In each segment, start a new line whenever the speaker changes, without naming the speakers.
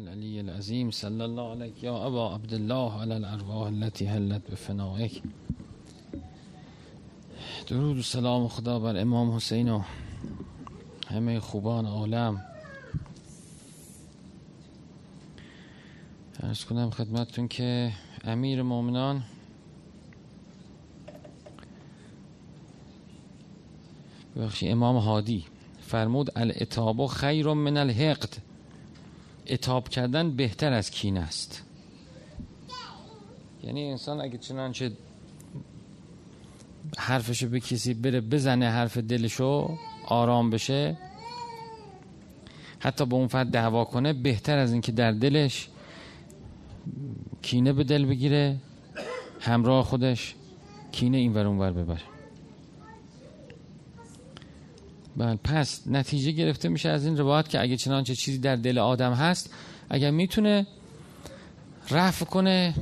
العلی العظیم صلی الله علیک یا ابا عبدالله علی الارواح التي حلت بفنائک درود و سلام خدا بر امام حسین و همه خوبان عالم. ارز کنم خدمتتون که امیر مؤمنان بخشی امام هادی فرمود الاتاب خیر من الحقد اتاب کردن بهتر از کین است. یعنی انسان اگه چنانچه حرفشو به کسی بره بزنه حرف دلشو آرام بشه حتی به اون فرد دعوا کنه بهتر از اینکه در دلش کینه به دل بگیره همراه خودش کینه این ور ور ببره. بله پس نتیجه گرفته میشه از این روایت که اگه چنانچه چیزی در دل آدم هست اگر می‌تونه رفع کنه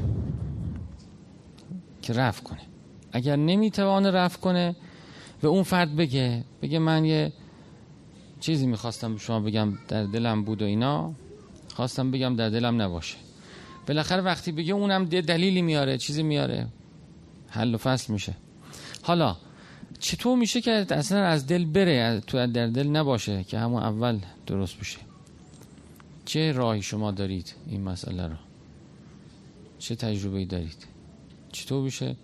که رفع کنه. اگر نمی‌توانه رفع کنه به اون فرد بگه بگه من یه چیزی می‌خواستم به شما بگم در دلم بود و اینا خواستم بگم در دلم نباشه. بالاخره وقتی بگه اونم دلیلی میاره چیزی میاره حل و فصل میشه. حالا چطور میشه که اصلا از دل بره تو در دل نباشه که همون اول درست بشه. چه راهی شما دارید این مسئله رو چه تجربه دارید؟ چطور بشه؟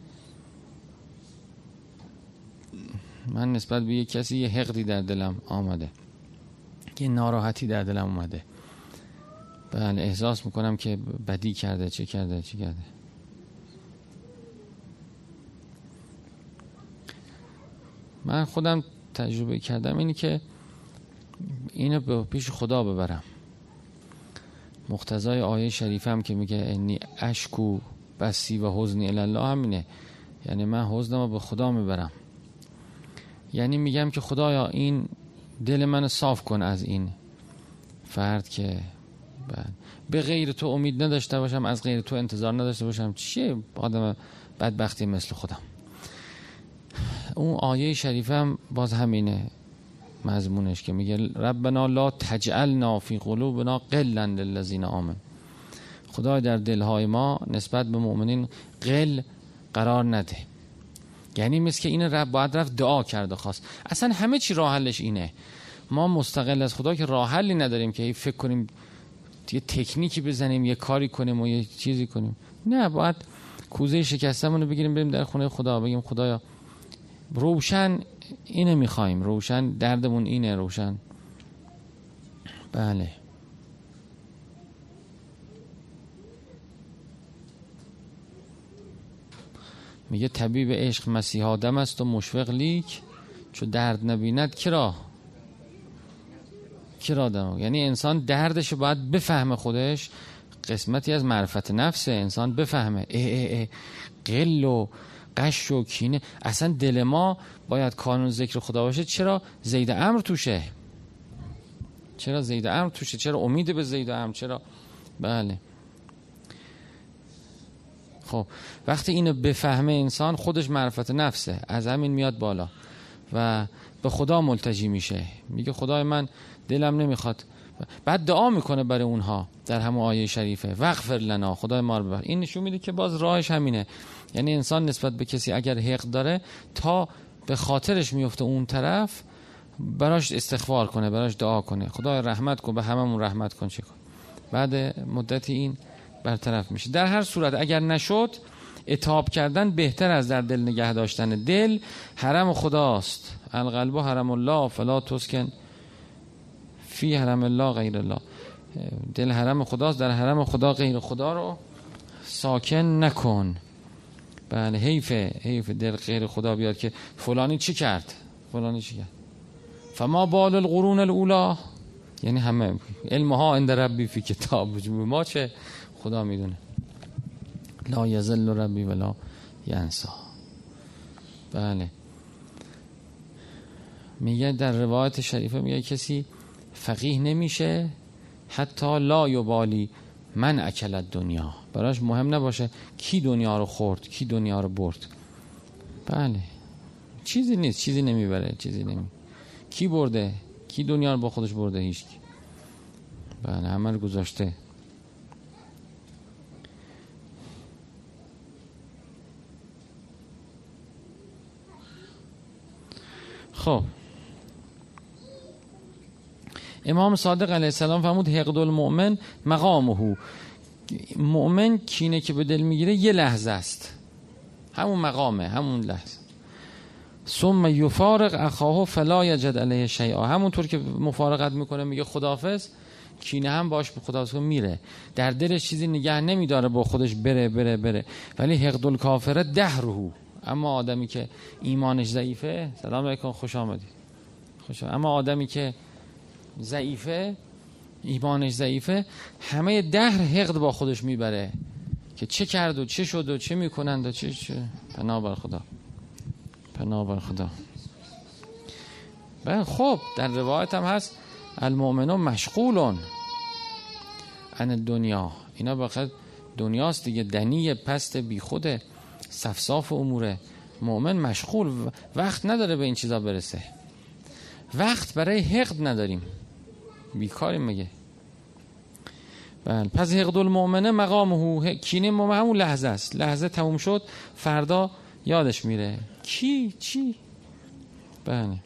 من نسبت به یک کسی یه حقدی در دلم آمده یه ناراحتی در دلم اومده. بله احساس می‌کنم که بدی کرده چه کرده چه کرده. من خودم تجربه کردم اینی که اینو به پیش خدا ببرم. مقتضای آیه شریف هم که میگه انی اشکو بسی و حزنی الله همینه. یعنی من حزنم رو به خدا می‌برم. یعنی میگم که خدایا این دل من صاف کن از این فرد که به غیر تو امید نداشته باشم از غیر تو انتظار نداشته باشم. چیه آدم بدبختی مثل خودم؟ اون آیه شریف هم باز همینه مضمونش که میگه ربنا لا تجعلنا فی قلوبنا قلا للذین آمن خدای در دلهای ما نسبت به مؤمنین قل قرار نده. یعنی مثل که این رب باید رفت دعا کرده خواست. اصلا همه چی راه حلش اینه. ما مستقل از خدا که راه حلی نداریم که فکر کنیم یه تکنیکی بزنیم یه کاری کنیم و یه چیزی کنیم. نه باید کوزه شکستمون رو بگیریم بریم در خونه خدا بگیم خدایا روشن اینه می‌خوایم. روشن دردمون اینه روشن. بله. میگه طبیب عشق مسیح آدم است و مشفق لیک. چو درد نبیند کرا کرا دم یعنی انسان دردش باید بفهمه خودش. قسمتی از معرفت نفسه انسان بفهمه. اه اه اه. قل و قش و کینه. اصلا دل ما باید کانون ذکر خدا باشه چرا زید امر توشه؟ چرا زید امر توشه؟ چرا امید به زید امر؟ چرا؟ بله. خب وقتی اینو بفهمه انسان خودش معرفت نفسه. از همین میاد بالا. و به خدا ملتجی میشه. میگه خدای من دلم نمی‌خواد بعد دعا می‌کنه برای اونها در همون آیه شریفه. وغفر لنا. خدای ما رو این نشون میده که باز راهش همینه. یعنی انسان نسبت به کسی اگر حق داره تا به خاطرش میفته اون طرف براش استغفار کنه براش دعا کنه. خدای رحمت کن به هممون رحمت کن. چه کن بعد مدتی این برطرف میشه. در هر صورت اگر نشد اتاب کردن بهتر از در دل نگه داشتن. دل حرم خداست. القلب حرم الله فلا تسکن. فی حرم الله غیر الله. دل حرم خداست در حرم خدا غیر خدا رو ساکن نکن. بله حیفه حیف دل غیر خدا بیاد که فلانی چی کرد؟ فلانی چی کرد؟ فما بال القرون الاولا یعنی همه علمها اند ربی فی کتاب. ما چه؟ خدا می‌دونه. لا یزل ربی ولا ینسا. بله. میگه در روایت شریفه میگه کسی فقیه نمیشه حتی لا یبالی من اکلت دنیا براش مهم نباشه کی دنیا رو خورد کی دنیا رو برد. بله. چیزی نیست چیزی نمی‌بره چیزی نمی کی برده؟ کی دنیا رو با خودش برده؟ هیچ. بله همه رو گذاشته. خب. امام صادق علیه السلام فرمود حقد المؤمن مقامه. مؤمن کینه که به دل می‌گیره یه لحظه است. همون مقامه همون لحظه. ثم یفارق اخاه فلا یجد علیه شیئا همونطور که مفارقت می‌کنه میگه خدافظ کینه هم باش به خدا میره. در دلش چیزی نگه نمیداره با خودش بره بره بره. ولی حقد الکافره ده روح اما آدمی که ایمانش ضعیفه سلام علیکم خوش آمدید. خوش اما آدمی که ضعیفه ایمانش ضعیفه. همه دهر حقد با خودش می‌بره که چه کرد و چه شد و چه می‌کنند و چه چه پناه بر خدا. پناه بر خدا. بله خب در روایت هم هست المؤمنون مشغولون ان دنیا اینا بخاطر دنیاست دیگه دنی پست بی خوده صفصاف اموره. مؤمن مشغول وقت نداره به این چیزا برسه. وقت برای حقد نداریم. بیکاریم مگه؟ بله. پس حقد المؤمنه مقامه کینه مؤمن همون لحظه است. لحظه تموم شد فردا یادش میره. کی؟ چی؟ بله.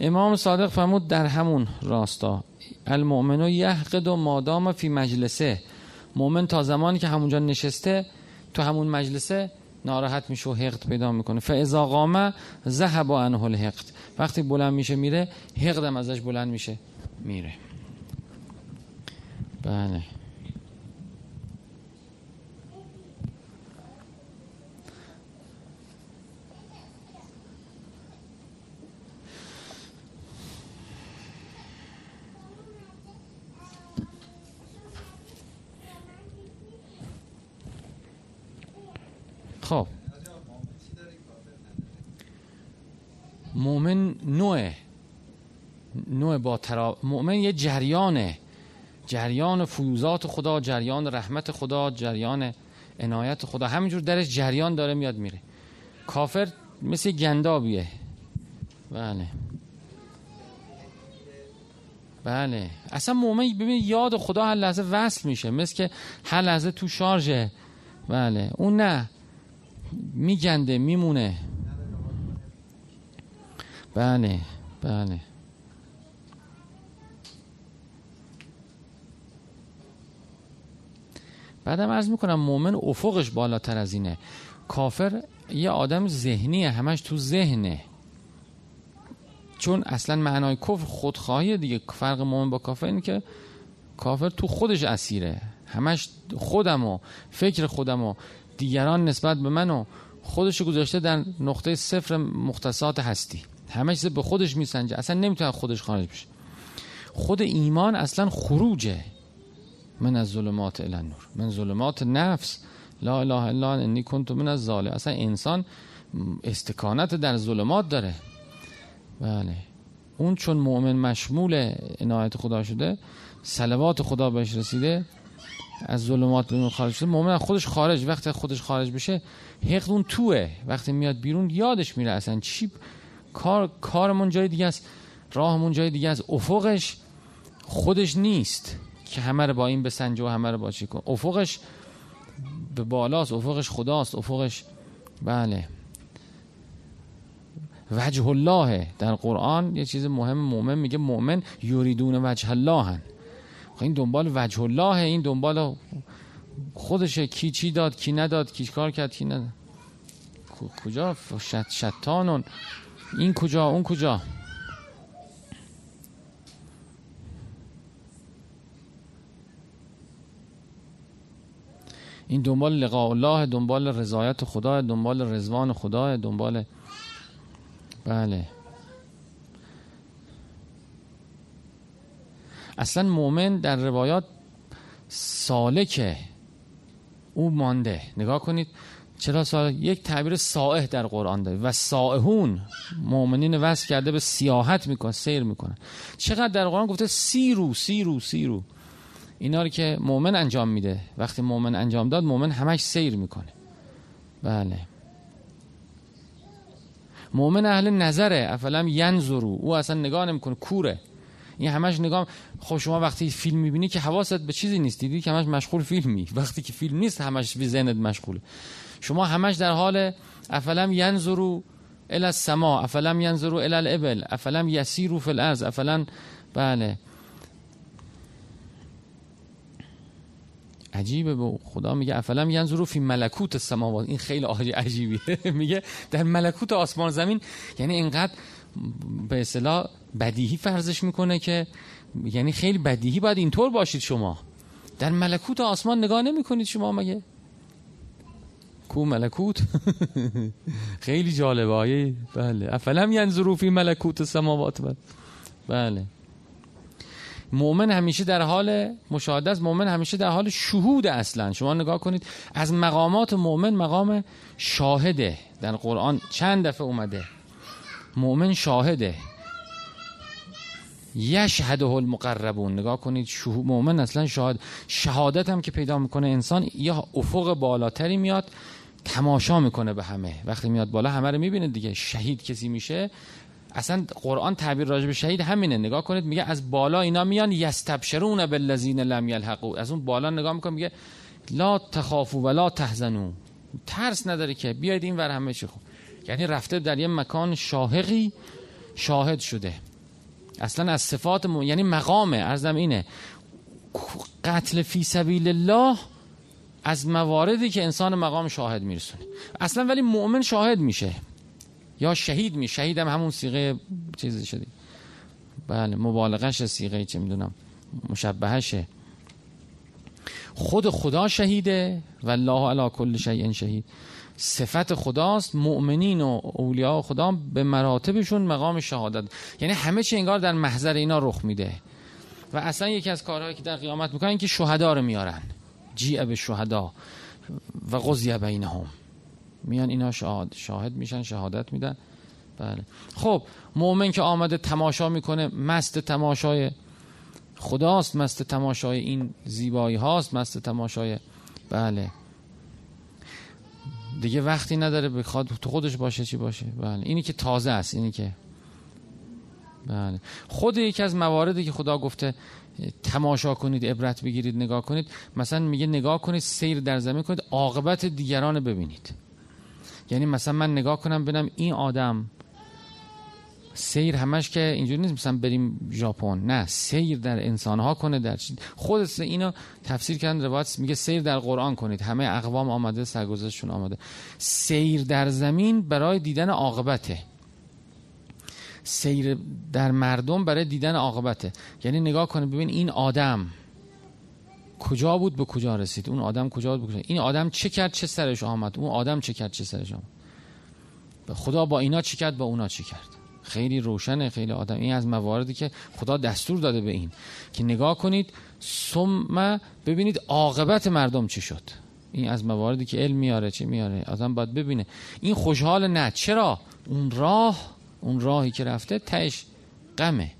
امام صادق فرمود در همون راستا المؤمن یحقد و مادام فی مجلسه. مؤمن تا زمانی که همونجا نشسته تو همون مجلسه ناراحت میشه و حقد پیدا می‌کنه. فاذا قام ذهب عنه الحقد. وقتی بلند میشه میره حقدم ازش بلند میشه میره. بله. خب. مؤمن نوع نوع با ترا... مؤمن یه جریانه. جریان فیوزات خدا جریان رحمت خدا جریان عنایت خدا. همینجور درش جریان داره میاد میره. کافر مثل گندابیه. بله. بله. اصلا مؤمن ببین یاد خدا هر لحظه وصل میشه. مثل که هر لحظه تو شارژه. بله. اون نه. میگنده میمونه. بله بله. بعدم عرض می‌کنم مؤمن افقش بالاتر از اینه. کافر یه آدم ذهنیه همش تو ذهنه. چون اصلا معنای کفر خودخواهی دیگه. فرق مؤمن با کافر اینه که کافر تو خودش اسیره. همش خودم و فکر خودم و دیگران نسبت به من و خودش گذاشته در نقطه صفر مختصات هستی. همه چیز به خودش میسنجه. اصلا نمی‌تونه خودش خارج بشه. خود ایمان اصلا خروجه. من از ظلمات الی نور من ظلمات نفس. لا اله الا انی کنت من از ظالم اصلا انسان استکانت در ظلمات داره. بله. اون چون مؤمن مشمول عنایت خدا شده صلوات خدا بهش رسیده از ظلمات بیرون خارج شده. مؤمن از خودش خارج وقتی خودش خارج بشه حقد اون توه. وقتی میاد بیرون یادش میره اصلا چی کار کارمون جای دیگه است راهمون جای دیگه است. افقش خودش نیست که همه رو با این بسنجه و همه رو با چی کن افقش به بالاست افقش خداست افقش بله. وجه الله در قرآن یه چیز مهم مؤمن میگه مؤمن یوریدون وجه الله هن. این دنبال وجه الله این دنبال خودشه کی چی داد کی نداد کی کار کرد کی نداد. کجا؟ شت شتانون. این کجا؟ اون کجا؟ این دنبال لقاء الله دنبال رضایت خدا دنبال رضوان خدا دنبال بله. اصلا مؤمن در روایات سالکه. او مانده. نگاه کنید چرا سال یک تعبیر سائح در قرآن داره. و سائحون مؤمنین وصل کرده به سیاحت می‌کنه سیر می‌کنه چقدر در قرآن گفته سیرو سیرو سیرو. اینا رو که مؤمن انجام میده. وقتی مؤمن انجام داد مؤمن همش سیر می‌کنه. بله. مؤمن اهل نظره. افلم ینظرو. او اصلا نگاه نمی‌کنه کوره. این همش نگاه خب شما وقتی فیلم می‌بینی که حواست به چیزی نیست دیدی که همش مشغول فیلمی. وقتی که فیلم نیست همش به ذهنت مشغوله. شما همش در حال افلم ینظرو الى السما افلم ینظرو الى الابل افلم یسیرو فی الارض افلم بله. عجیبه به خدا میگه افلم ینظرو فی ملکوت السماوات. این خیلی عجیبیه میگه در ملکوت آسمان زمین یعنی اینقدر به اصطلاح بدیهی فرضش می‌کنه که یعنی خیلی بدیهی باید اینطور باشید شما. در ملکوت آسمان نگاه نمی‌کنید شما مگه؟ کو ملکوت؟ خیلی جالبه. بله. افلم ینظرو فی ملکوت السماوات بله. مؤمن همیشه در حال مشاهده است. مؤمن همیشه در حال شهود اصلا. شما نگاه کنید از مقامات مؤمن مقام شاهده. در قرآن چند دفعه اومده؟ مؤمن شاهده. یشهده المقربون. نگاه کنید مؤمن اصلا شاهد. شهادت هم که پیدا می‌کنه انسان یا افق بالاتری میاد تماشا می‌کنه به همه. وقتی میاد بالا همه رو می‌بینه دیگه. شهید کسی میشه. اصلا قرآن تعبیر راجع به شهید همینه. نگاه کنید میگه از بالا اینا میان یستبشرون بالذین لم یلحقوا. از اون بالا نگاه می‌کنه میگه لا تخافوا ولا تحزنوا. ترس نداره که بیاید این ور همه چی خوب. یعنی رفته در یه مکان شاهقی شاهد شده. اصلا از صفات م... یعنی مقامه ارزم اینه. قتل فی سبیل الله از مواردی که انسان مقام شاهد میرسونه. اصلا ولی مؤمن شاهد میشه. یا شهید می شهید هم همون سیغه چیزی شدی بله مبالغش سیغه چه می‌دونم مشبهشه خود خدا شهیده و الله علی کل شیء شهید. صفت خداست مؤمنین و اولیاء خدا به مراتبشون مقام شهادت. یعنی همه چی انگار در محضر اینا رخ میده. و اصلا یکی از کارهایی که در قیامت می‌کنن که شهدا رو میارن. جیع به شهدا و قضیه بینهم. میان اینا شاهد شاهد میشن شهادت میدن. بله. خب مؤمن که آمده تماشا می‌کنه مست تماشای خداست مست تماشای این زیبایی هاست مست تماشای بله. دیگه وقتی نداره بخواد تو خودش باشه چی باشه. بله. اینی که تازه است اینی که بله. خود یکی از مواردی که خدا گفته تماشا کنید عبرت بگیرید نگاه کنید. مثلا میگه نگاه کنید سیر در زمین کنید عاقبت دیگران ببینید. یعنی مثلا من نگاه کنم ببینم این آدم سیر همش که اینجوری نیست. مثلا بریم ژاپن. نه سیر در انسان ها کنه در خود اینو تفسیر کردن روایت میگه سیر در قرآن کنید. همه اقوام آمده سرگذشتشون آمده. سیر در زمین برای دیدن عاقبته. سیر در مردم برای دیدن عاقبته. یعنی نگاه کنه ببین این آدم کجا بود به کجا رسید؟ اون آدم کجا بود به کجا این آدم چه کرد چه سرش آمد؟ اون آدم چه کرد چه سرش آمد؟ خدا با اینا چه کرد با اونا چه کرد؟ خیلی روشنه خیلی آدم. این از مواردی که خدا دستور داده به این. که نگاه کنید ثم ببینید عاقبت مردم چی شد. این از مواردی که علم میاره چی میاره آدم باید ببینه. این خوشحال نه. چرا؟ اون راه اون راهی که رفته تهش غمه.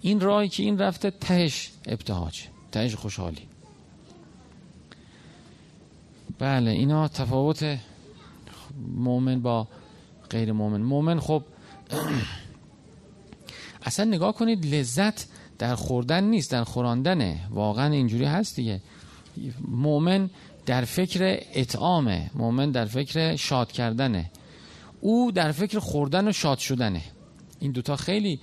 این راهی که این رفته تهش ابتهاج تهش خوشحالی. بله اینا تفاوت مؤمن با غیر مؤمن. مؤمن خب اصلا نگاه کنید لذت در خوردن نیست در خوراندنه. واقعا اینجوری هست دیگه. مؤمن در فکر اطعامه. مؤمن در فکر شاد کردنه. او در فکر خوردن و شاد شدنه. این دوتا خیلی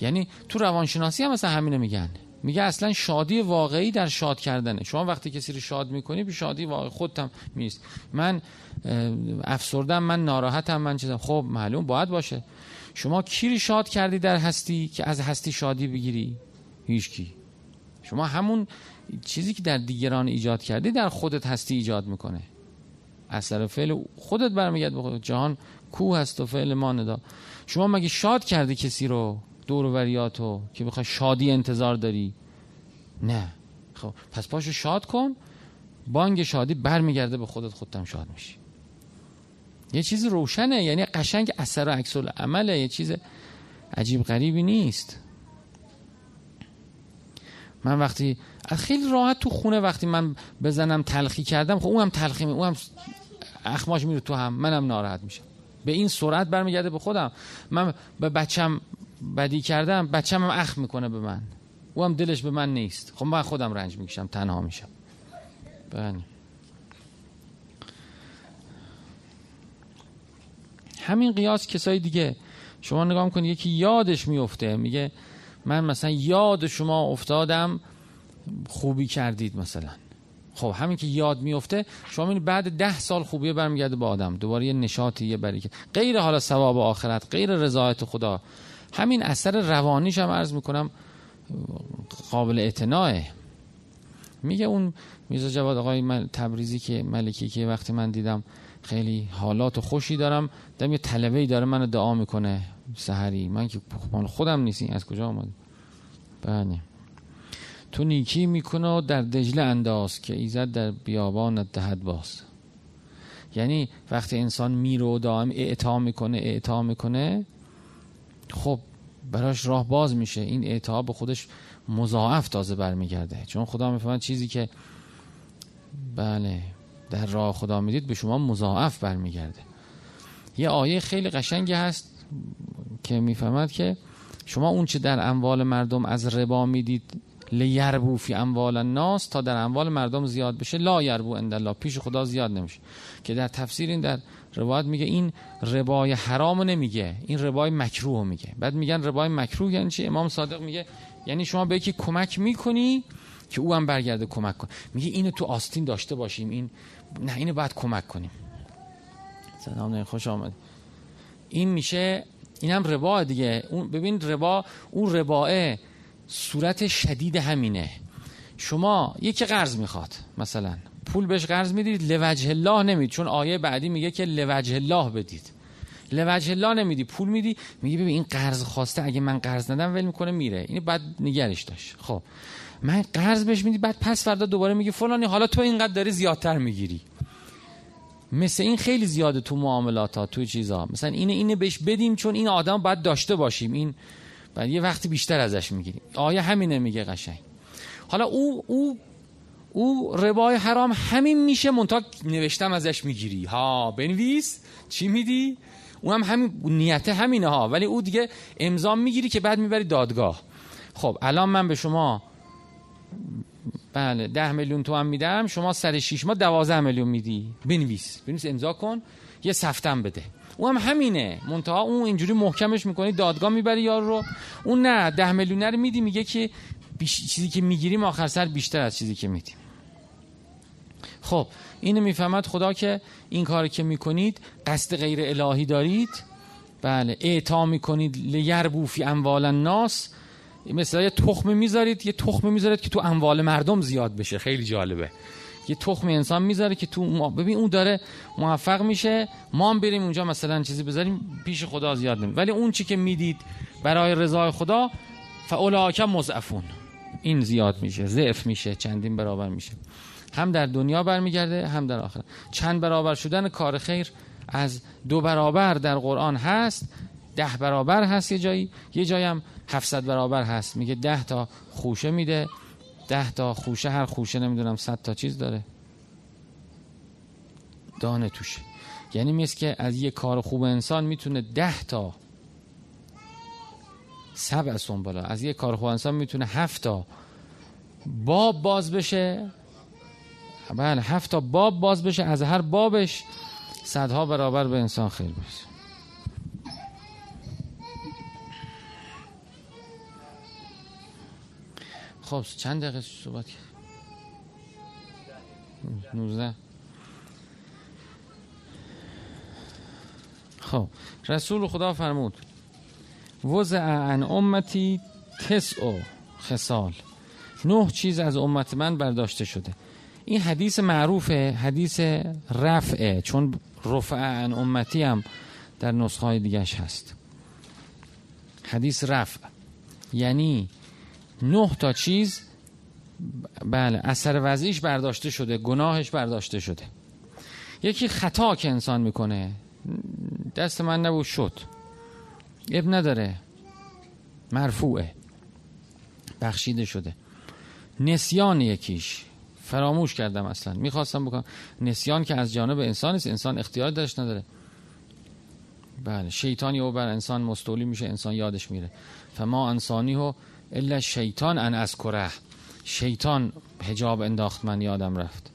یعنی تو روانشناسی هم مثلا همینه میگن. میگه اصلا شادی واقعی در شاد کردنه. شما وقتی کسی رو شاد می‌کنی به شادی واقعی خودتم میست من افسردم من ناراحتم من چیزم. خب معلوم باید باشه. شما کی شاد کردی در هستی که از هستی شادی بگیری؟ هیچ کی شما همون چیزی که در دیگران ایجاد کردی در خودت هستی ایجاد می‌کنه. اثر فعل خودت برمیگرد به جهان کو هست و فعل ما ندا. شما مگه شاد کردی کسی رو دور وریاتو که بخوای شادی انتظار داری؟ نه. خب پس پاشو شاد کن. بانگ شادی برمیگرده به خودت خودتم شاد میشی. یه چیز روشنه یعنی قشنگ اثر و عکس عمله یه چیز عجیب غریبی نیست. من وقتی خیلی راحت تو خونه وقتی من بزنم تلخی کردم خب اونم تلخی می اونم اخماش میره تو هم منم ناراحت میشم. به این سرعت برمیگرده به خودم. من به بچم بدی کردم بچم هم اخ می‌کنه به من. او هم دلش به من نیست. خب من خودم رنج می‌کشم تنها میشم. بله. همین قیاس کسای دیگه. شما نگاه می‌کنید یکی یادش میفته میگه من مثلا یاد شما افتادم خوبی کردید مثلا. خب همین که یاد میفته شما این بعد ده سال خوبیه برمیگرده به آدم. دوباره یه نشاطی یه بری غیر حالا ثواب آخرت غیر رضایت خدا. همین اثر روانیش هم عرض می‌کنم قابل اعتناعه. میگه اون میزا جواد آقای من تبریزی که ملکی که وقتی من دیدم خیلی حالات خوشی دارم. دم یه طلبه ای داره منو دعا می‌کنه. سحری من که خودم نیستی از کجا آمد بله. تو نیکی می‌کنه و در دجله انداز که ایزد در بیابان دهد باز. یعنی وقتی انسان میره و دائم اعطا می‌کنه اعطا می‌کنه خب براش راه باز میشه. این اعطا به خودش مضاعف تازه برمیگرده. چون خدا می‌فهمد چیزی که بله. در راه خدا می‌دید به شما مضاعف برمیگرده. یه آیه خیلی قشنگی هست که می‌فهمد که شما اون چه در اموال مردم از ربا می‌دید لیربو فی اموال الناس تا در اموال مردم زیاد بشه لا یربو الله پیش خدا زیاد نمیشه. که در تفسیر این در روایت میگه این ربای حرام نمیگه این ربای مکروه میگه. بعد میگن ربای مکروه یعنی چی؟ امام صادق میگه یعنی شما به یکی کمک می‌کنی که او هم برگرده کمک کن میگه اینو تو آستین داشته باشیم این نه اینو باید کمک کنیم. سلام خوش آمد این میشه این هم ربا دیگه. اون ببین ربا اون رباه صورت شدید همینه. شما یکی قرض می‌خواد مثلا. پول بهش قرض می‌دید لوجه الله نمید چون آیه بعدی میگه که لوجه الله بدید. لوجه الله نمیدی پول میدی میگه ببین این قرض خواسته اگه من قرض ندم ول می‌کنه میره. این بعد نگرش داشت. خب. من قرض بهش میدی بعد پس فردا دوباره میگه فلانی حالا تو اینقدر داری زیادتر می‌گیری. مثل این خیلی زیاده تو معاملات ها تو چیزا. مثلا اینه اینه بهش بدیم چون این آدم باید داشته باشیم. این بعد یه وقتی بیشتر ازش می‌گیریم. آیه همینه میگه قشنگ. حالا او او او ربای حرام همین میشه منتها نوشتم ازش می‌گیری. ها بنویس. چی میدی؟ اون هم همین نیت همینه ها. ولی او دیگه امضا می‌گیری که بعد می‌بری دادگاه. خب الان من به شما بله ده میلیون تومن میدم شما سر شیش ماه دوازده میلیون میدی. بنویس بنویس امضا کن یه سفتم بده. او هم همینه. منتها اون اینجوری محکمش می‌کنی دادگاه می‌بری یار رو. اون نه ده میلیون رو میدی میگه که چیزی که می‌گیریم آخر سر بیشتر از چیزی که میدیم. خب اینو می‌فهمد خدا که این کار که می‌کنید قصد غیر الهی دارید. بله اعطا می‌کنید لیربو فی اموال الناس. مثلا یه تخم می‌ذارید یه تخم می‌ذارید که تو اموال مردم زیاد بشه. خیلی جالبه. یه تخم انسان می‌ذاره که تو ببین اون داره موفق میشه. ما هم بریم اونجا مثلا چیزی بذاریم پیش خدا زیاد نمی ولی اون چی که می‌دید برای رضای خدا فاولاک مضعفون. این زیاد میشه ضعف میشه چندین برابر میشه. هم در دنیا برمیگرده هم در آخرت. چند برابر شدن کار خیر از دو برابر در قرآن هست ده برابر هست یه جایی. یه جایی هم 700 برابر هست. میگه ده تا خوشه میده. ده تا خوشه هر خوشه نمی‌دونم صد تا چیز داره. دانه توشه. یعنی مثل که از یه کار خوب انسان می‌تونه ده تا سب بالا از یه کار خوب انسان می‌تونه هفت تا باب باز بشه. بله هفت تا باب باز بشه از هر بابش صدها برابر به انسان خیر بشه خب چند دقیقه صحبت 19 خب رسول خدا فرمود وضع ان امتی تسع خصال. نه چیز از امت من برداشته شده. این حدیث معروفه حدیث رفعه چون رفع ان امتی هم در نسخه های دیگش هست. حدیث رفع. یعنی نه تا چیز بله اثر وضعیش برداشته شده گناهش برداشته شده. یکی خطا که انسان می‌کنه دست من نبود شد. اب نداره. مرفوعه. بخشیده شده. نسیان یکیش. فراموش کردم اصلا. می‌خواستم بکنم. نسیان که از جانب انسان است انسان اختیار داشت نداره. بله شیطانی او بر انسان مستولی میشه انسان یادش میره. فما انسانی و الا شیطان ان از کره شیطان هجاب انداخت من یادم رفت.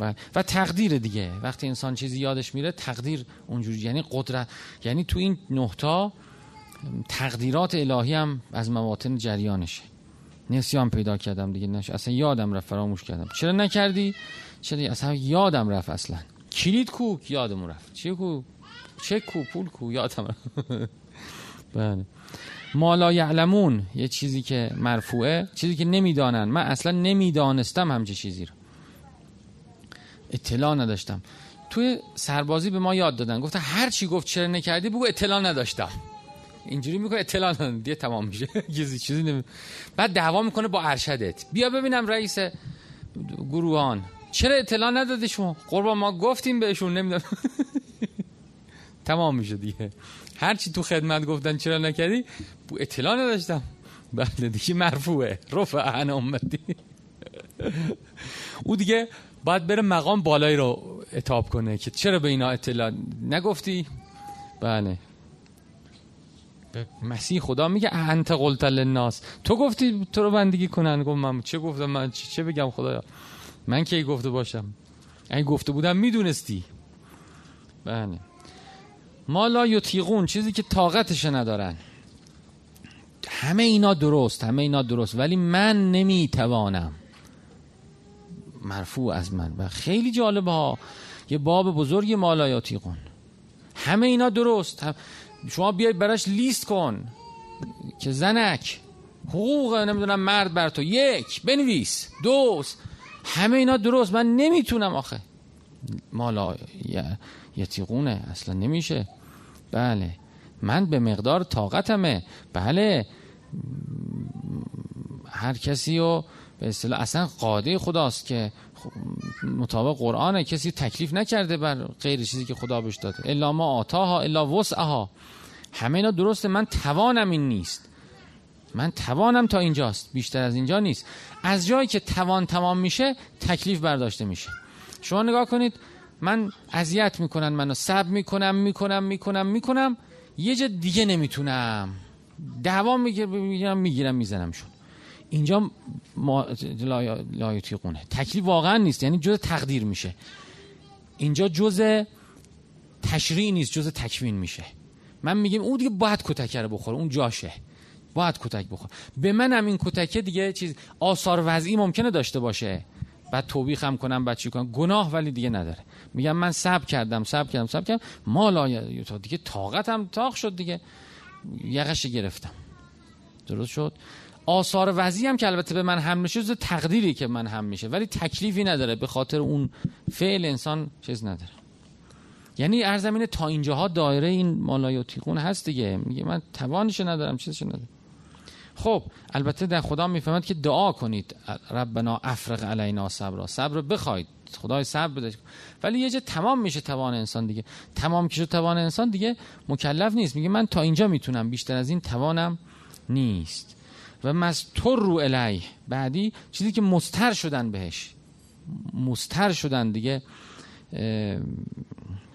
و, و تقدیر دیگه. وقتی انسان چیزی یادش میره تقدیر اونجوری. یعنی قدرت. یعنی تو این نهتا تقدیرات الهی هم از مواطن جریانشه. نسیان پیدا کردم دیگه نش اصلا یادم رفت فراموش کردم. چرا نکردی؟ چرا اصلا یادم رفت اصلا. کلید کو؟ یادمون رفت. چه کو؟ چه کو؟ پول کو؟ یادم بله. مالا یعلمون. یه چیزی که مرفوعه چیزی که نمی‌دانن. من اصلا نمی‌دانستم همچه چیزی رو. اطلاع نداشتم. توی سربازی به ما یاد دادن. گفت هر چی گفت چرا نکردی بگو اطلاع نداشتم. اینجوری می‌کنه اطلاع نداشتم تمام میشه. چیزی چیزی نمی... بعد دعوا می‌کنه با ارشدت. بیا ببینم رئیس گروهان. چرا اطلاع ندادی شما؟ قربان ما گفتیم بهشون نمی‌دونم. تمام میشه دیگه. هر چی تو خدمت گفتن چرا نکردی؟ اطلاع نداشتم. بله دیگه مرفوعه. رفع عن امتی او دیگه باید بره مقام بالایی رو اتاب کنه که چرا به اینا اطلاع نگفتی؟ بله. مسیح خدا میگه انت قلت للناس. تو گفتی تو رو بندگی کنن؟ گفت من چه گفتم؟ من چه بگم خدایا؟ من کی گفته باشم؟ این گفته بودم می‌دونستی. بله. ما لا یطیقون چیزی که طاقتش ندارن. همه اینا درست همه اینا درست ولی من نمی‌توانم. مرفوع از من. و خیلی جالبه ها. یه باب بزرگ مالا یطیقون. همه اینا درست. شما بیای براش لیست کن که زنک حقوق نمی‌دونم مرد بر تو. یک بنویس. دوست همه اینا درست. من نمی‌تونم آخه. مالا یتیقونه اصلا نمیشه. بله. من به مقدار طاقتمه. بله. هر کسی رو به اصطلاح اصلا قاده خداست که مطابق قرآن کسی تکلیف نکرده بر غیر چیزی که خدا بهش داده. الا ما آتاها الا وسعها. همه اینا درسته من توانم این نیست. من توانم تا اینجاست. بیشتر از اینجا نیست. از جایی که توان تمام میشه تکلیف برداشته میشه. شما نگاه کنید من اذیت می‌کنن منو سب می‌کنم می‌کنم می‌کنم می‌کنم. یه جا دیگه نمی‌تونم. دعوا می‌گیرم می‌گیرم میزنمشون اینجا ما لایتیقونه تکلیف واقعا نیست یعنی جز تقدیر میشه. اینجا جز تشریع نیست جز تکوین میشه. من میگم اون دیگه باید کتکه رو بخوره اون جاشه. باید کتک بخوره. به منم این کتکه دیگه چیز آثار وضعی ممکنه داشته باشه. بعد توبیخ هم کنم بعد چی کنم. گناه ولی دیگه نداره. میگم من سب کردم سب کردم سب کردم. مالا دیگه طاقتم تاق شد دیگه. یقش گرفتم. درست شد؟ آثار وضعی هم که البته به من هم میشه تقدیری که من هم میشه ولی تکلیفی نداره. به خاطر اون فعل انسان چیز نداره. یعنی ارزمین تا اینجاها دایره این مالایوتیقون هست دیگه. میگه من توانش ندارم چیزش ندارم. خب البته در خدا می‌فهمد که دعا کنید. ربنا افرق علینا صبر صبر بخواید. خدای صبر بده. ولی یه جا تمام میشه توان انسان دیگه. تمام که توان انسان دیگه مکلف نیست. میگه من تا اینجا می‌تونم. بیشتر از این توانم نیست. و مستر رو الی بعدی چیزی که مستر شدن بهش. مستر شدن دیگه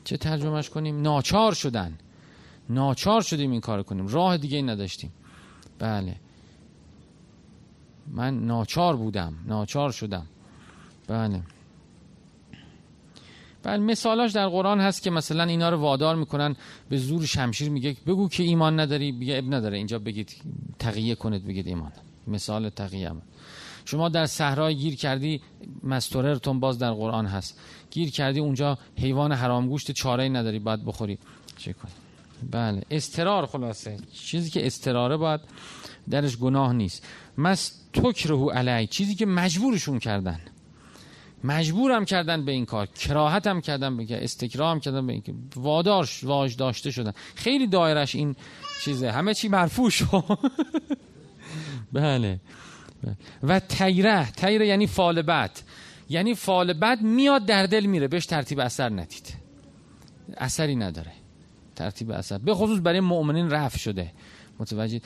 چه ترجمهش کنیم؟ ناچار شدن. ناچار شدیم این کار کنیم. راه دیگه ای نداشتیم. بله. من ناچار بودم. ناچار شدم. بله. بله مثالاش در قرآن هست که مثلا اینا رو وادار می‌کنن به زور شمشیر میگه بگو که ایمان نداری بگه اب نداره اینجا بگید تقیه کنید بگید ایمان. مثال تقیه هم. شما در صحرای گیر کردی مستوررتون باز در قرآن هست. گیر کردی اونجا حیوان حرامگوشت چاره نداری باید بخوری. چه کنی بله استرار خلاصه. چیزی که استراره باید درش گناه نیست. مس تکرهو علی چیزی که مجبورشون کردن. مجبورم کردن به این کار کراهتم کردن به استکرام کردن به این وادار واج داشته شدن. خیلی دایرش این چیزه. همه چی مرفوع شد. بله. و تیره. تیره یعنی فال بد. یعنی فال بد میاد در دل میره. بهش ترتیب اثر ندید. اثری نداره. ترتیب اثر. به خصوص برای مؤمنین رفع شده. متوجه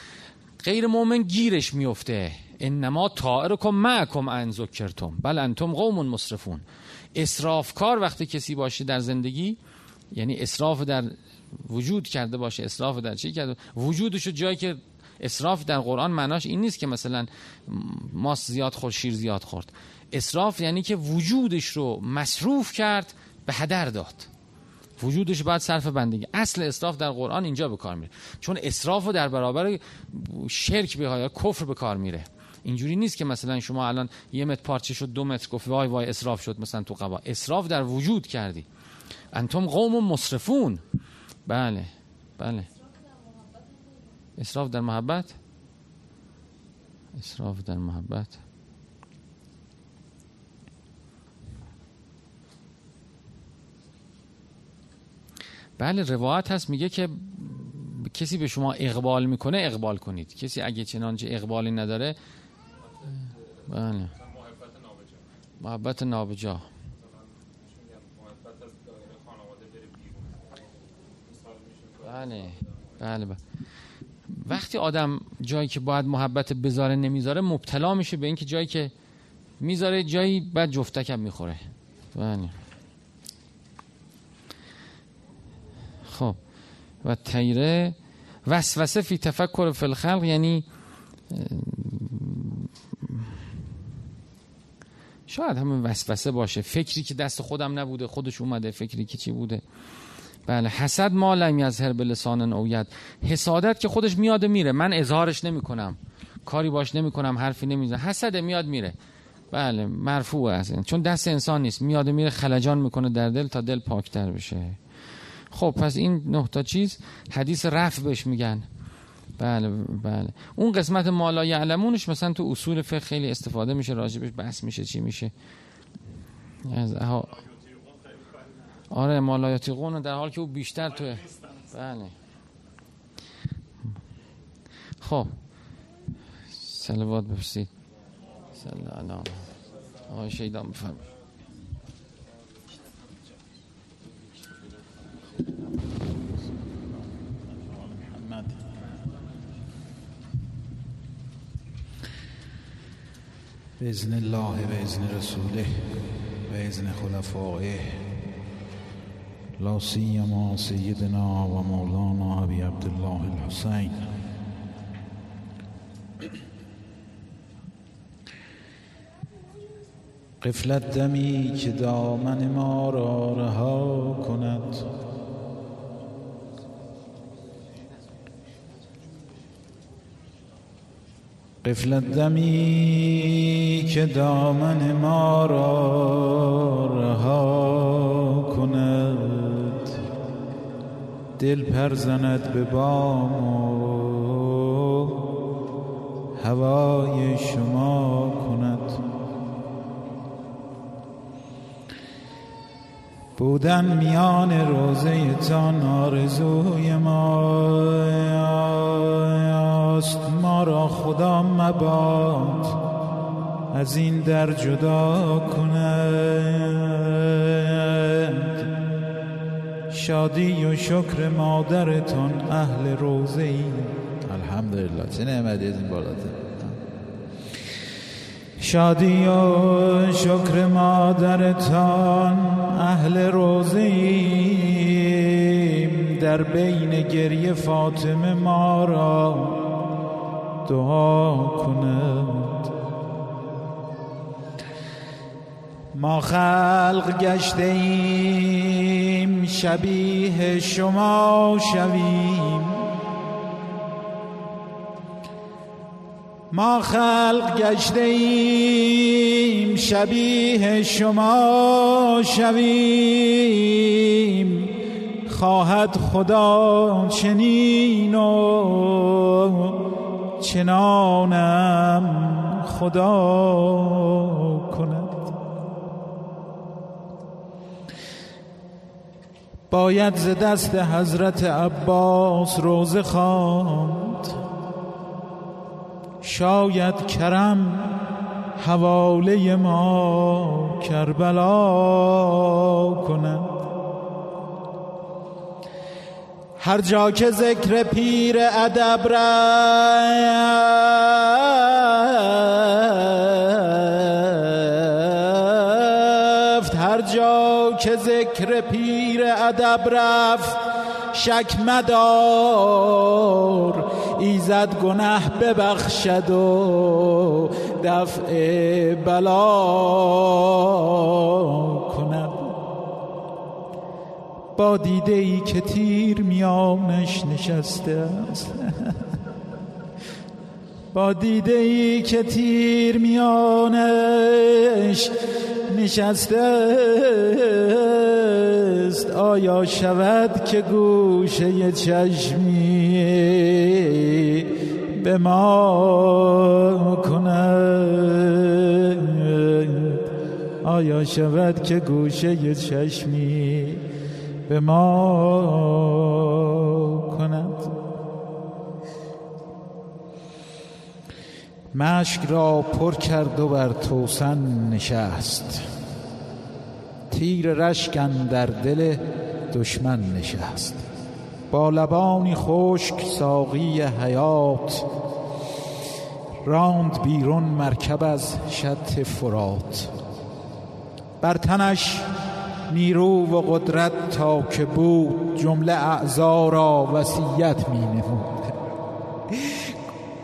غیر مؤمن گیرش میفته. انما طائرکم معکم ان ذکرتم. بل انتم قوم مصرفون اسرافکار وقتی کسی باشه در زندگی یعنی اسراف در وجود کرده باشه. اسراف در چی کرده؟ وجودش جایی که اسراف در قرآن معناش این نیست که مثلا ماست زیاد خورد شیر زیاد خورد. اسراف یعنی که وجودش رو مصروف کرد به هدر داد. وجودش باید صرف بندگی. اصل اسراف در قرآن اینجا به کار میره. چون اسراف در برابر شرک به کفر به کار میره. اینجوری نیست که مثلا شما الان یه متر پارچه شد دو متر گفت وای وای اسراف شد مثلا تو قبا. اسراف در وجود کردی. انتم قوم مصرفون بله بله. اسراف در محبت؟ اسراف در محبت. بله روایت هست میگه که کسی به شما اقبال می‌کنه اقبال کنید. کسی اگه چنانچه اقبالی نداره بله. محبت نابجا. بله بله بله. وقتی آدم جایی که باید محبت بذاره نمی‌ذاره مبتلا میشه به اینکه جایی که می‌ذاره جایی بعد جفتکم می‌خوره. بله. خب و تیره وسوسه فی تفکر فی یعنی شاید همین وسوسه باشه. فکری که دست خودم نبوده خودش اومده فکری که چی بوده. بله حسد ما لم یظهر به لسان اوید حسادت که خودش میاد میره. من اظهارش نمی کنم کاری باش نمی کنم حرفی نمی‌زنم. حسد میاد میره. بله مرفوع از چون دست انسان نیست. میاد میره خلجان می‌کنه در دل تا دل پاکتر بشه. خب پس این نه چیز. حدیث رفع بهش میگن. بله بله. اون قسمت مالا یعلمونش مثلا تو اصول فقه خیلی استفاده میشه راجبش بحث میشه چی میشه. از ها آره مالایاتی قون در حال که او بیشتر تو بله. خب. سلوات بفرستید سلام. آقای شیدان بفرمایید
بإذن الله بإذن رسوله بإذن خلفائه. لا سيما سيدنا ومولانا أبي عبد الله الحسين قفلت دمی که دامن ما را رها کند. قفلت دمی که دامن ما را رها کند. دل پرزند به بام و هوای شما کند. بودن میان روزه تان آرزوی ماست ما را خدا مباد از این در جدا کند شادی و شکر مادرتان اهل روزه ای. الحمدلله چه نعمتی از این بالاتر. شادی و شکر مادرتان اهل روزیم در بین گریه فاطمه ما را دعا کند. ما خلق گشته ایم شبیه شما شویم. ما خلق گشته ایم شبیه شما شویم. خواهد خدا چنین و چنانم خدا کند. باید ز دست حضرت عباس روزه خواند. شاید کرم حواله ما کربلا کند. هر جا که ذکر پیر ادب رفت هر جا که ذکر پیر ادب رفت شک مدار ایزد گنه ببخشد و دفع بلا کند. با دیده ای که تیر میانش نشسته است. با دیده ای که تیر میانش نشسته است. آیا شود که گوشه چشمی به ما کند؟ آیا شود که گوشه چشمی به ما کند. مشک را پر کرد و بر توسن نشست. تیر رشکن در دل دشمن نشست. با لبانی خشک ساقی حیات راند بیرون مرکب از شط فرات. بر تنش نیرو و قدرت تا که بود جمله اعضا را وسیعت می نمود.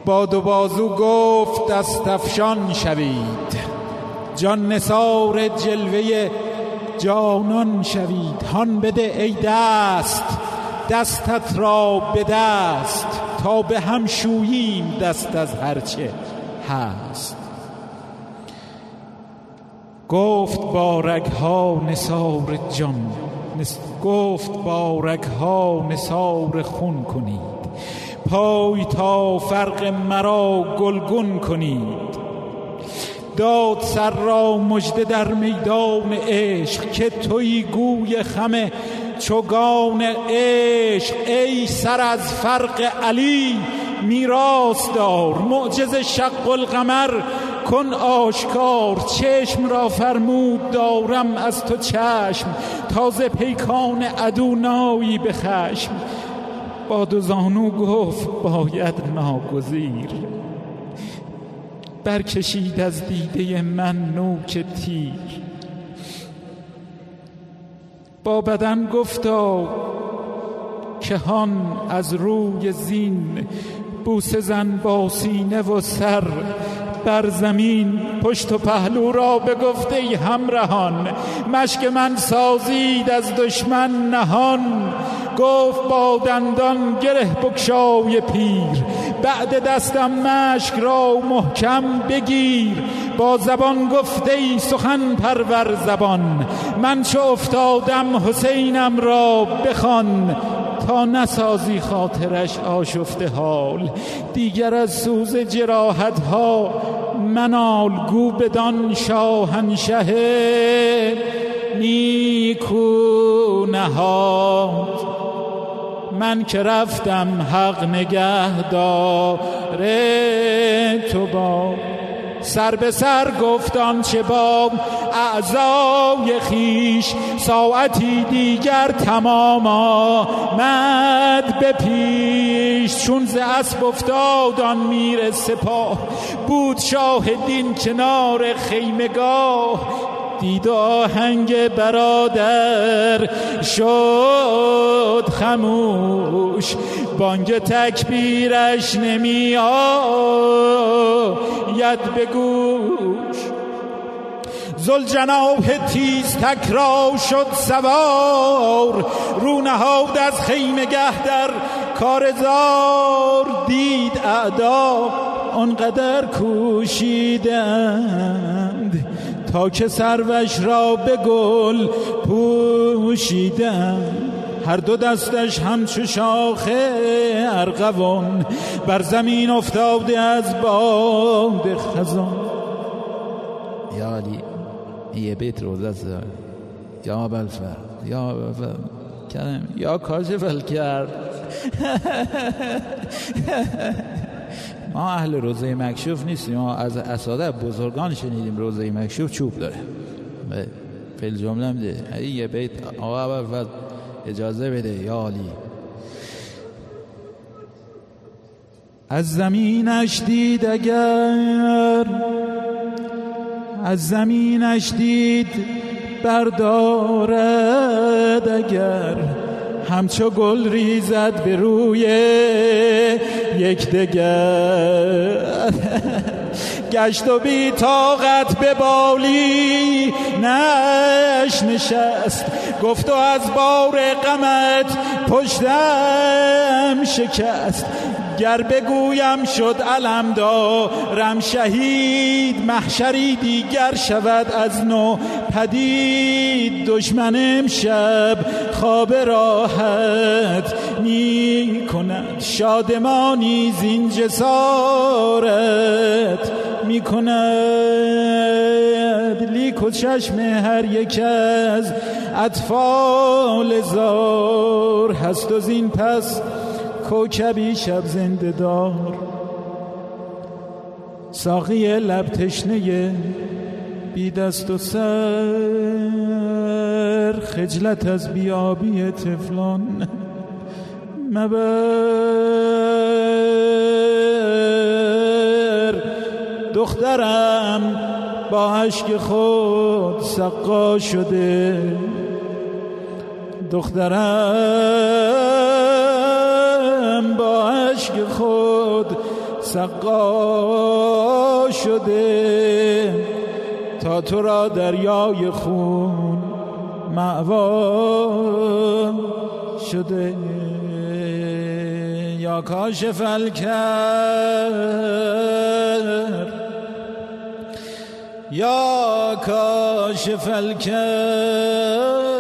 با دو بازو گفت دستفشان شوید. جان نثار جلوه جانان شوید. هان بده ای دست دستت را به دست. تا به هم شوییم دست از هرچه هست. گفت با رگها نثار جان. نس... گفت با رگها نثار خون کنید. پای تا فرق مرا گلگون کنید. داد سر را مجده در میدان عشق که توی گوی خم چوگان عشق. ای سر از فرق علی میراث دار. معجز شق القمر کن آشکار چشم را فرمود دارم از تو چشم تازه پیکان ادونایی به خشم. با دو زانو گفت باید ناگزیر. برکشید از دیده من نوک تیر. با بدن گفتا هان از روی زین بوسه زن با سینه و سر. بر زمین پشت و پهلو را به گفته همرهان مشک من سازید از دشمن نهان. گفت با دندان گره بکشای پیر بعد دستم مشک را محکم بگیر. با زبان گفته ای سخن پرور زبان من چه افتادم حسینم را بخوان. تا نسازی خاطرش آشفته حال. دیگر از سوز جراحت ها منال گو بدان شاهنشه نیکو نهاد. من که رفتم حق نگه داره تو با سر به سر گفتان چه با اعضای خیش ساعتی دیگر تمام آمد به پیش. چون ز اسب افتادان میر سپاه بود شاه دین کنار خیمگاه. دید آهنگ برادر شد خموش. بانگ تکبیرش نمی آید به گوش. زل جناه تیز تکرا شد سوار رونهاد از خیمگه در کارزار دید اعدا آنقدر کوشیدند تا که سروش را به گل پوشیدن هر دو دستش همچو شاخه ارغوان بر زمین افتاده از باد خزان. یا علی یه بیت روزت یا بلفر یا بلفر. کرم یا کاشف کرد ما اهل روزه مکشوف نیستیم. ما از اساده بزرگان شنیدیم روزه مکشوف چوب داره. فیل جمله هم ده یه بیت آقا اجازه بده. یا علی. از زمینش دید اگر از زمینش دید بردارد اگر. همچو گل ریزد به روی یک دگر. گشت و بی طاقت به بالی نش نشست. گفت و از بار غمت پشتم شکست. گر بگویم شد علم دارم شهید محشری دیگر شود از نو. پدید دشمن امشب خواب راحت می کند شادمانی زین جسارت می کند لیک و چشم هر یک از اطفال زار هست و زین پس کوکبی شب زنده دار. ساقی لب تشنه بی دست و سر خجلت از بیابی تفلان مبر. دخترم با عشق خود سقا شده. دخترم با عشق خود سقا شده. تا تو را دریای خون معوا شده. یا کاشف الکر یا کاشف الکر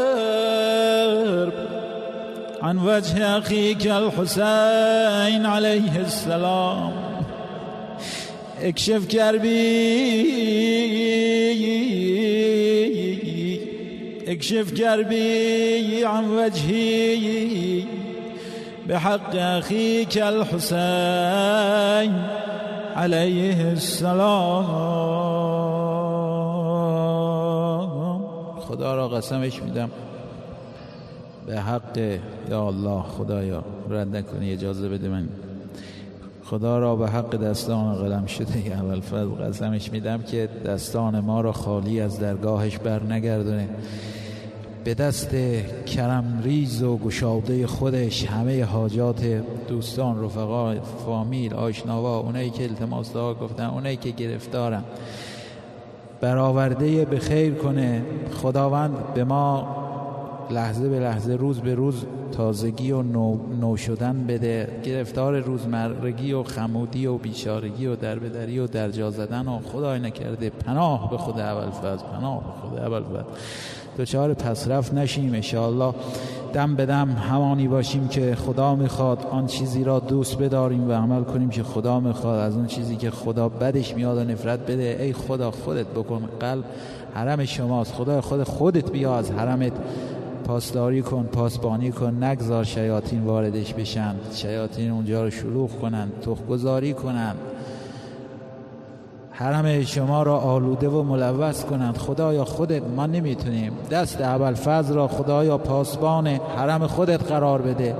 عن وجه اخیک الحسین علیه السلام. اکشف کربی اکشف کربی عن وجهی بحق أخيك الحسين عليه السلام. خدا را قسمش میدم. به حق یا الله خدایا رد نکنی اجازه بده من. خدا را به حق دستان قلم شده اول فضل قسمش میدم که دستان ما را خالی از درگاهش بر نگردونه. به دست کرم ریز و گشاده خودش همه حاجات دوستان رفقا فامیل آشناوا اونایی که التماس دعا گفتن اونایی که گرفتارن. برآورده به خیر کنه. خداوند به ما لحظه به لحظه روز به روز تازگی و نو, نو شدن بده. گرفتار روزمرگی و خمودی و بیچارگی و دربدری و درجا زدن و خدای نکرده پناه به خود اول فضل پناه به خود اول فضل دوچار پسرفت نشیم انشاءالله. دم به دم همانی باشیم که خدا می‌خواد آن چیزی را دوست بداریم و عمل کنیم که خدا می‌خواد. از اون چیزی که خدا بدش میاد و نفرت بده. ای خدا خودت بکن. قلب حرم شماست. خدا خود خودت بیا از حرمت. پاسداری کن پاسبانی کن نگذار شیاطین واردش بشن. شیاطین اونجا رو شلوغ کنن تخگذاری کنن. حرم شما را آلوده و ملوث کنند خدایا خودت ما نمی‌تونیم. دست اول فضل را خدایا پاسبان حرم خودت قرار بده.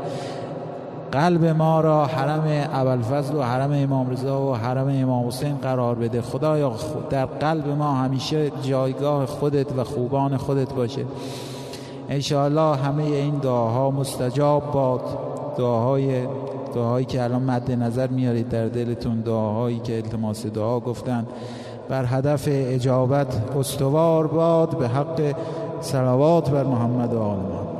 قلب ما را حرم اول فضل و حرم امام رضا و حرم امام حسین قرار بده. خدایا در قلب ما همیشه جایگاه خودت و خوبان خودت باشه. انشاءالله همه این دعاها مستجاب باد. دعاهای دعاهایی که الان مد نظر میارید در دلتون دعاهایی که التماس دعا گفتن. بر هدف اجابت استوار باد به حق صلوات بر محمد و آل محمد.